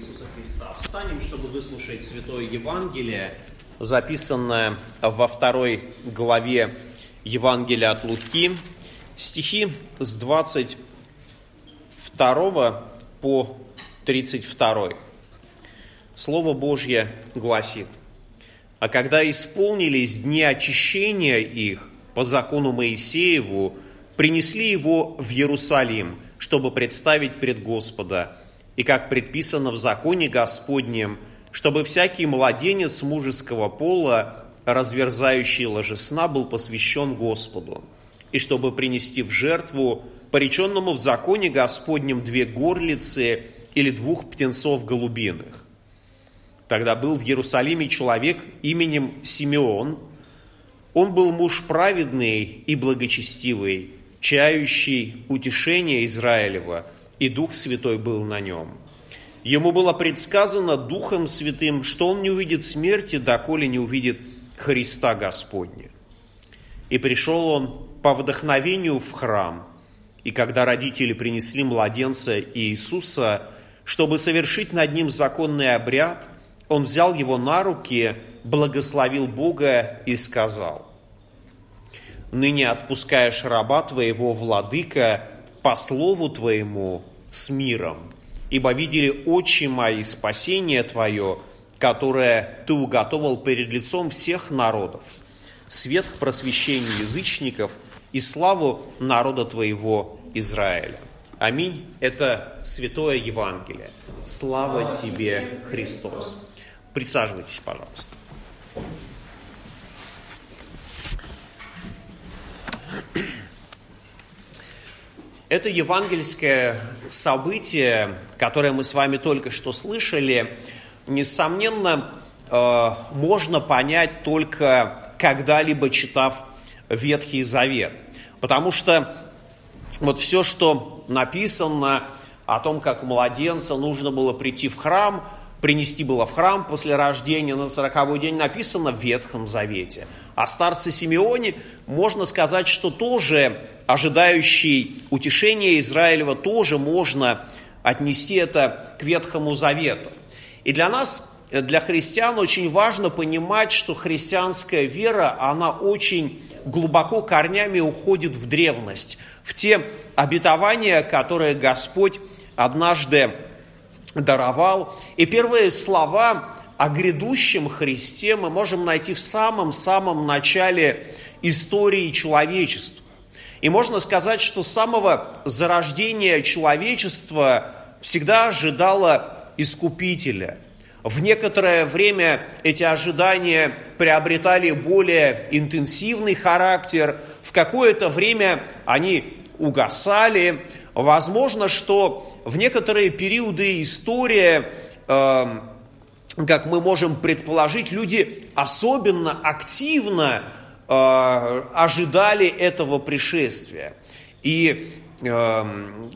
Иисуса Христа. Встанем, чтобы выслушать Святое Евангелие, записанное во второй главе Евангелия от Луки, стихи с 22 по 32. Слово Божье гласит, «А когда исполнились дни очищения их по закону Моисееву, принесли его в Иерусалим, чтобы представить пред Господа, и как предписано в законе Господнем, чтобы всякий младенец мужеского пола, разверзающий ложесна, был посвящен Господу, и чтобы принести в жертву пореченному в законе Господнем две горлицы или двух птенцов голубиных. Тогда был в Иерусалиме человек именем Симеон. Он был муж праведный и благочестивый, чающий утешение Израилева – и Дух Святой был на нем. Ему было предсказано Духом Святым, что он не увидит смерти, доколе не увидит Христа Господня. И пришел он по вдохновению в храм, и когда родители принесли младенца Иисуса, чтобы совершить над ним законный обряд, он взял его на руки, благословил Бога и сказал, «Ныне отпускаешь раба твоего, владыка, по слову твоему, с миром, ибо видели очи мои спасение Твое, которое Ты уготовил перед лицом всех народов, свет к просвещению язычников и славу народа Твоего Израиля. Аминь. Это Святое Евангелие. Слава Тебе, Христос. Присаживайтесь, пожалуйста. Это евангельское событие, которое мы с вами только что слышали, несомненно, э, можно понять только когда-либо читав Ветхий Завет. Потому что вот все, что написано о том, как младенца нужно было прийти в храм, принести было в храм после рождения на сороковой день, написано в Ветхом Завете. А старце Симеоне, можно сказать, что тоже ожидающий утешения Израилева, тоже можно отнести это к Ветхому Завету. И для нас, для христиан, очень важно понимать, что христианская вера, она очень глубоко корнями уходит в древность, в те обетования, которые Господь однажды даровал. И первые слова о грядущем Христе мы можем найти в самом-самом начале истории человечества. И можно сказать, что с самого зарождения человечества всегда ожидало Искупителя. В некоторое время эти ожидания приобретали более интенсивный характер, в какое-то время они угасали. Возможно, что в некоторые периоды истории, э, как мы можем предположить, люди особенно активно Э, ожидали этого пришествия. И эм,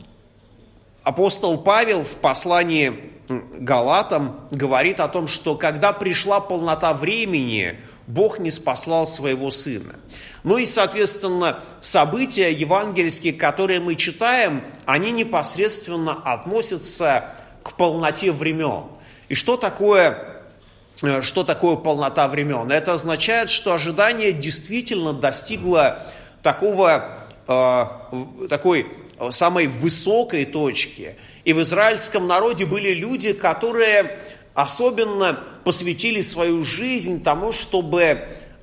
апостол Павел в послании Галатам говорит о том, что когда пришла полнота времени, Бог не спаслал своего Сына. Ну и, соответственно, события евангельские, которые мы читаем, они непосредственно относятся к полноте времен. И что такое Э, что такое полнота времен. Это означает, что ожидание действительно достигло такого, э, такой э, самой высокой точки. И в израильском народе были люди, которые особенно посвятили свою жизнь тому, чтобы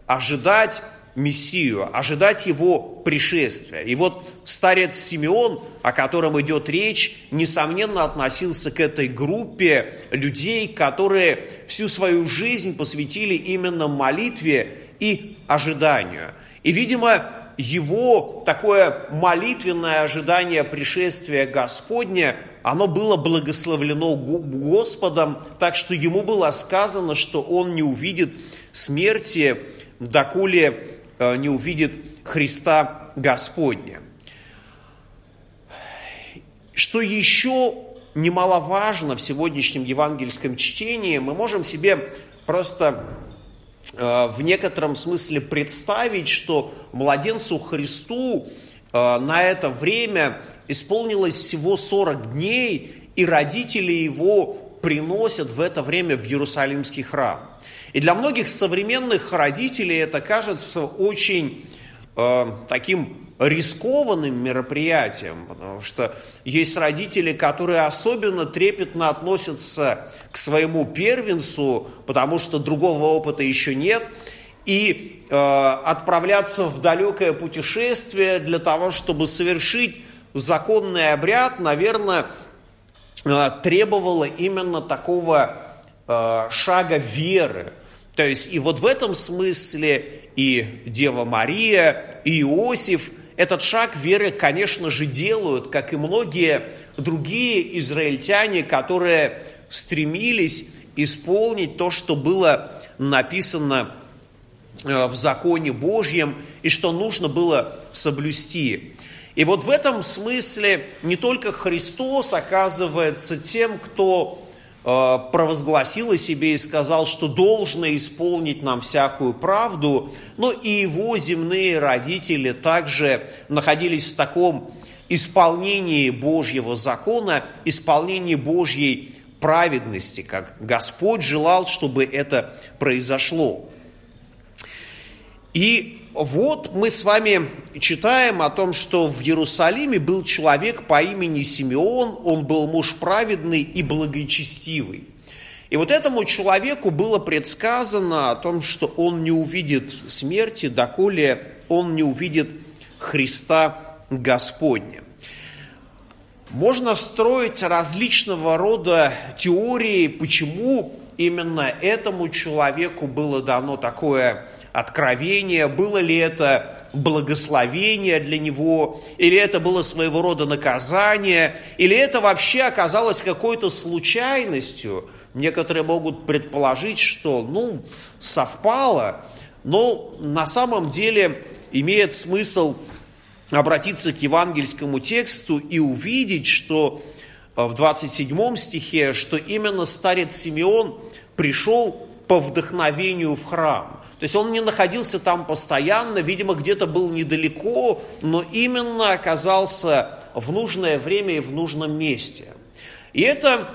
ожидать Мессию, ожидать его пришествия. И вот старец Симеон, о котором идет речь, несомненно относился к этой группе людей, которые всю свою жизнь посвятили именно молитве и ожиданию. И, видимо, его такое молитвенное ожидание пришествия Господня, оно было благословлено Господом, так что ему было сказано, что он не увидит смерти, доколе Э, не увидит Христа Господня. Что еще немаловажно в сегодняшнем евангельском чтении, мы можем себе просто в некотором смысле представить, что младенцу Христу э, на это время исполнилось всего 40 дней, и родители его приносят в это время в Иерусалимский храм. И для многих современных родителей это кажется очень э, таким рискованным мероприятием, потому что есть родители, которые особенно трепетно относятся к своему первенцу, потому что другого опыта еще нет, и э, отправляться в далекое путешествие для того, чтобы совершить законный обряд, наверное, э, требовало именно такого э, шага веры. То есть и вот в этом смысле и Дева Мария, и Иосиф – этот шаг веры, конечно же, делают, как и многие другие израильтяне, которые стремились исполнить то, что было написано э, в законе Божьем и что нужно было соблюсти. И вот в этом смысле не только Христос оказывается тем, кто провозгласил о себе и сказал, что должно исполнить нам всякую правду, но и его земные родители также находились в таком исполнении Божьего закона, исполнении Божьей праведности, как Господь желал, чтобы это произошло. И вот мы с вами читаем о том, что в Иерусалиме был человек по имени Симеон, он был муж праведный и благочестивый. И вот этому человеку было предсказано о том, что он не увидит смерти, доколе он не увидит Христа Господня. Можно строить различного рода теории, почему именно этому человеку было дано такое откровение, было ли это благословение для него, или это было своего рода наказание, или это вообще оказалось какой-то случайностью. Некоторые могут предположить, что, ну, совпало, но на самом деле имеет смысл обратиться к евангельскому тексту и увидеть, что в 27 стихе, что именно старец Симеон пришел по вдохновению в храм. То есть он не находился там постоянно, видимо, где-то был недалеко, но именно оказался в нужное время и в нужном месте. И это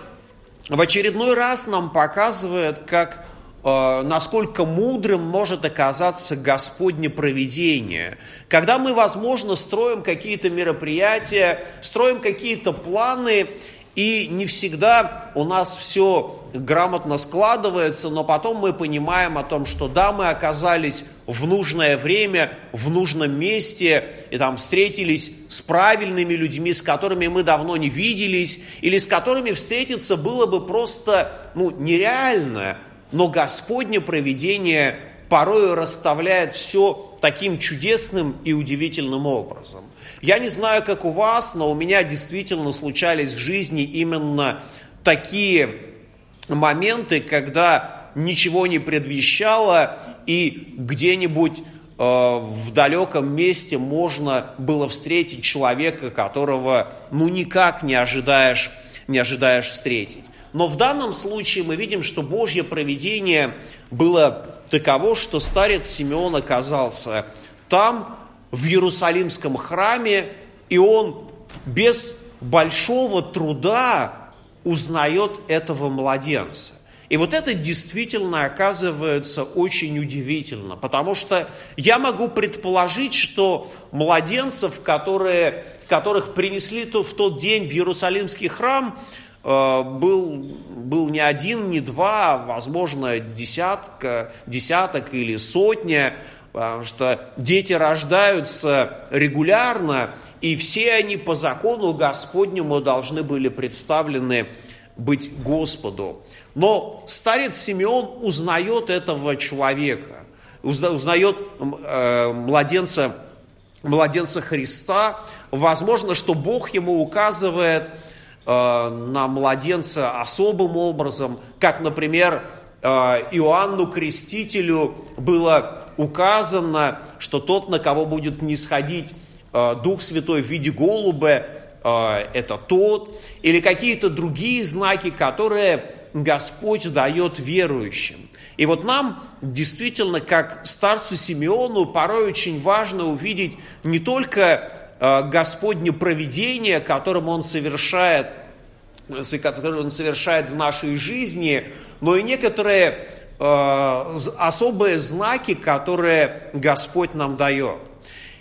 в очередной раз нам показывает, как э, насколько мудрым может оказаться Господне проведение. Когда мы, возможно, строим какие-то мероприятия, строим какие-то планы, и не всегда у нас все грамотно складывается, но потом мы понимаем о том, что да, мы оказались в нужное время, в нужном месте, и там встретились с правильными людьми, с которыми мы давно не виделись, или с которыми встретиться было бы просто ну, нереально. Но Господне проведение порою расставляет все таким чудесным и удивительным образом. Я не знаю, как у вас, но у меня действительно случались в жизни именно такие моменты, когда ничего не предвещало, и где-нибудь э, в далеком месте можно было встретить человека, которого ну никак не ожидаешь, не ожидаешь встретить. Но в данном случае мы видим, что Божье провидение было таково, что старец Симеон оказался там, в Иерусалимском храме, и он без большого труда узнает этого младенца. И вот это действительно оказывается очень удивительно, потому что я могу предположить, что младенцев, которые, которых принесли в тот день в Иерусалимский храм, э, был, был не один, не два, а, возможно, десятка, десяток или сотня, потому что дети рождаются регулярно, и все они по закону Господнему должны были представлены быть Господу. Но старец Симеон узнает этого человека, узнает э, младенца, младенца Христа. Возможно, что Бог ему указывает э, на младенца особым образом, как, например, э, Иоанну Крестителю было указано, что тот, на кого будет нисходить э, Дух Святой в виде голубя, э, это тот, или какие-то другие знаки, которые Господь дает верующим. И вот нам действительно, как старцу Симеону, порой очень важно увидеть не только э, Господне провидение, которым он совершает которые Он совершает в нашей жизни, но и некоторые особые знаки, которые Господь нам дает.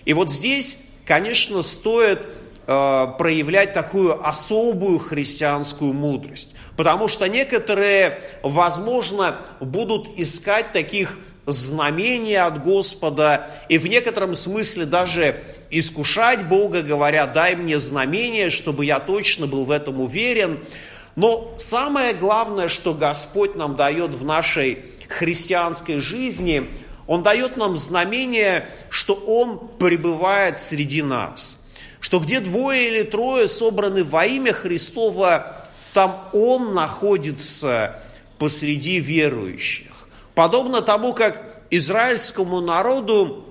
И вот здесь, конечно, стоит э, проявлять такую особую христианскую мудрость. Потому что некоторые, возможно, будут искать таких знамений от Господа и в некотором смысле даже искушать Бога, говоря, дай мне знамение, чтобы я точно был в этом уверен. Но самое главное, что Господь нам дает в нашей христианской жизни, Он дает нам знамение, что Он пребывает среди нас. Что где двое или трое собраны во имя Христова, там Он находится посреди верующих. Подобно тому, как израильскому народу,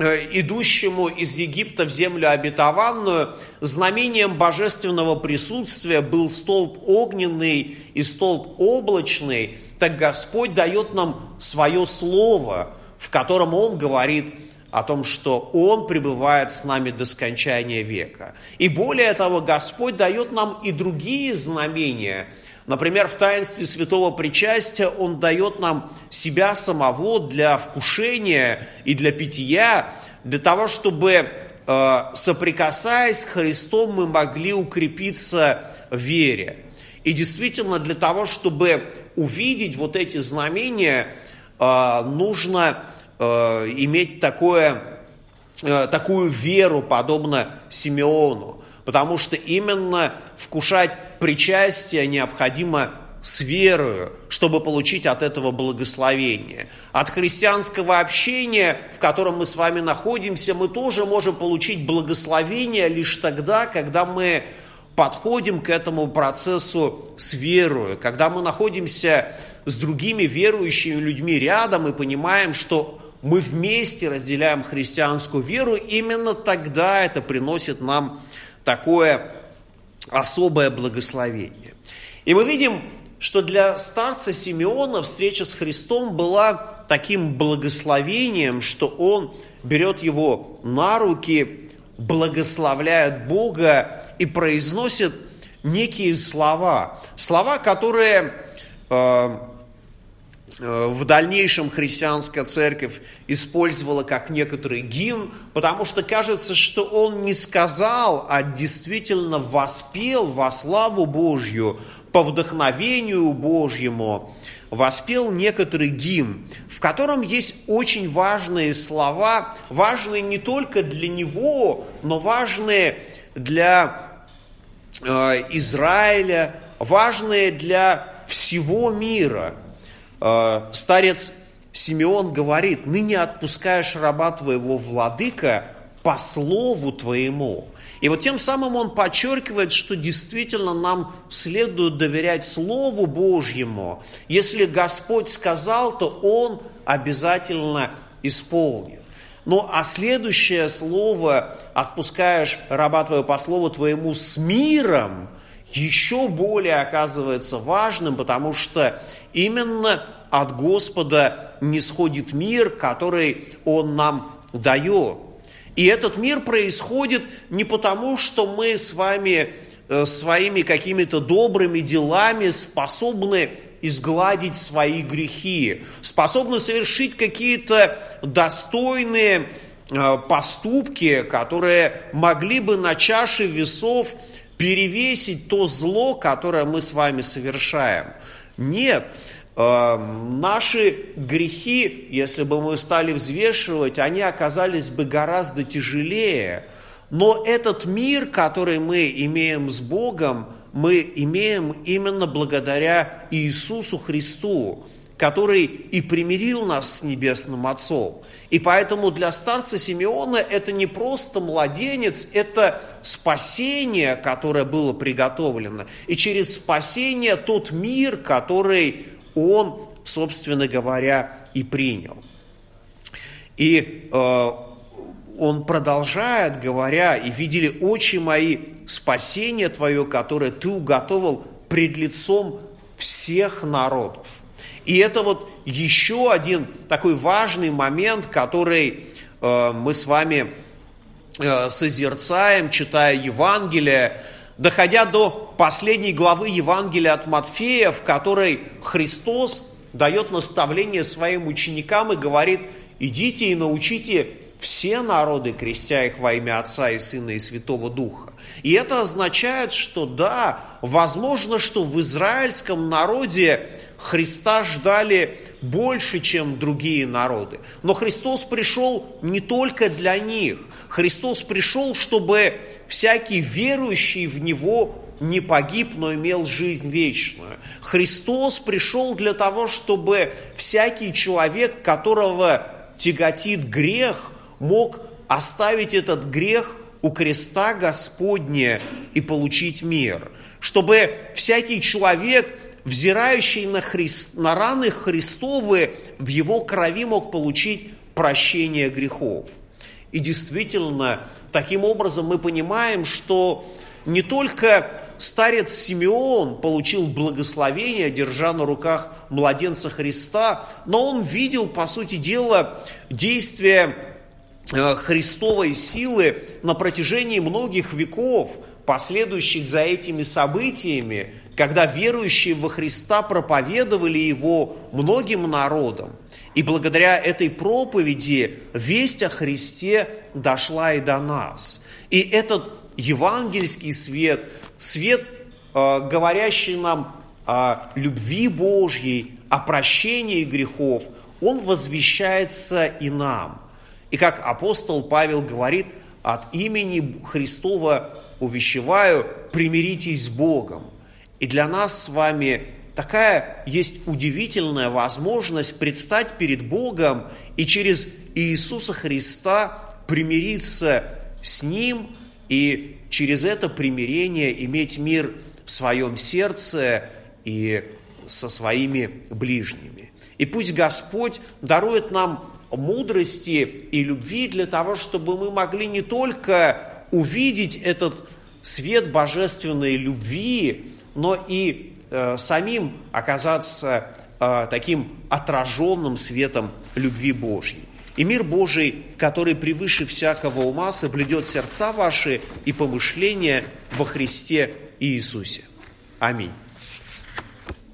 идущему из Египта в землю обетованную, знамением божественного присутствия был столб огненный и столб облачный, так Господь дает нам свое слово, в котором Он говорит о том, что Он пребывает с нами до скончания века. И более того, Господь дает нам и другие знамения. Например, в таинстве святого причастия Он дает нам себя самого для вкушения и для питья, для того, чтобы, э, соприкасаясь с Христом, мы могли укрепиться в вере. И действительно, для того, чтобы увидеть вот эти знамения, э, нужно Э, иметь такое, такую веру, подобно Симеону. Потому что именно вкушать причастие необходимо с верою, чтобы получить от этого благословение. От христианского общения, в котором мы с вами находимся, мы тоже можем получить благословение лишь тогда, когда мы подходим к этому процессу с верою, когда мы находимся с другими верующими людьми рядом и понимаем, что мы вместе разделяем христианскую веру, именно тогда это приносит нам такое особое благословение. И мы видим, что для старца Симеона встреча с Христом была таким благословением, что он берет его на руки, благословляет Бога и произносит некие слова. Слова, которые э, в дальнейшем христианская церковь использовала как некоторый гимн, потому что кажется, что он не сказал, а действительно воспел во славу Божью, по вдохновению Божьему, воспел некоторый гимн, в котором есть очень важные слова, важные не только для него, но важные для э, Израиля, важные для всего мира – Э, старец Симеон говорит, ныне отпускаешь раба твоего владыка по слову твоему. И вот тем самым он подчеркивает, что действительно нам следует доверять Слову Божьему. Если Господь сказал, то Он обязательно исполнит. Ну а следующее слово «отпускаешь раба твоего по слову твоему с миром» еще более оказывается важным, потому что именно от Господа не сходит мир, который Он нам дает. И этот мир происходит не потому, что мы с вами э, своими какими-то добрыми делами способны изгладить свои грехи, способны совершить какие-то достойные э, поступки, которые могли бы на чаше весов перевесить то зло, которое мы с вами совершаем. Нет, э, наши грехи, если бы мы стали взвешивать, они оказались бы гораздо тяжелее. Но этот мир, который мы имеем с Богом, мы имеем именно благодаря Иисусу Христу, который и примирил нас с Небесным Отцом. И поэтому для старца Симеона это не просто младенец, это спасение, которое было приготовлено. И через спасение тот мир, который он, собственно говоря, и принял. И э, он продолжает, говоря, и видели очи мои спасение твое, которое ты уготовил пред лицом всех народов. И это вот еще один такой важный момент, который э, мы с вами э, созерцаем, читая Евангелие. доходя до последней главы Евангелия от Матфея, в которой Христос дает наставление своим ученикам и говорит, идите и научите все народы, крестя их во имя Отца и Сына и Святого Духа. И это означает, что да, возможно, что в израильском народе Христа ждали больше, чем другие народы. Но Христос пришел не только для них. Христос пришел, чтобы всякий верующий в Него не погиб, но имел жизнь вечную. Христос пришел для того, чтобы всякий человек, которого тяготит грех, мог оставить этот грех у креста Господня и получить мир. Чтобы всякий человек, взирающий на, Христ, на раны Христовы, в его крови мог получить прощение грехов. И действительно, таким образом мы понимаем, что не только старец Симеон получил благословение, держа на руках младенца Христа, но он видел, по сути дела, действие э, Христовой силы на протяжении многих веков, последующих за этими событиями, когда верующие во Христа проповедовали Его многим народам. И благодаря этой проповеди весть о Христе дошла и до нас. И этот евангельский свет, свет, э, говорящий нам о любви Божьей, о прощении грехов, он возвещается и нам. И как апостол Павел говорит, от имени Христова увещеваю, примиритесь с Богом. И для нас с вами такая есть удивительная возможность предстать перед Богом и через Иисуса Христа примириться с Ним и через это примирение иметь мир в своем сердце и со своими ближними. И пусть Господь дарует нам мудрости и любви для того, чтобы мы могли не только увидеть этот свет божественной любви, но и э, самим оказаться э, таким отраженным светом любви Божьей. И мир Божий, который превыше всякого ума, соблюдет сердца ваши и помышления во Христе Иисусе. Аминь.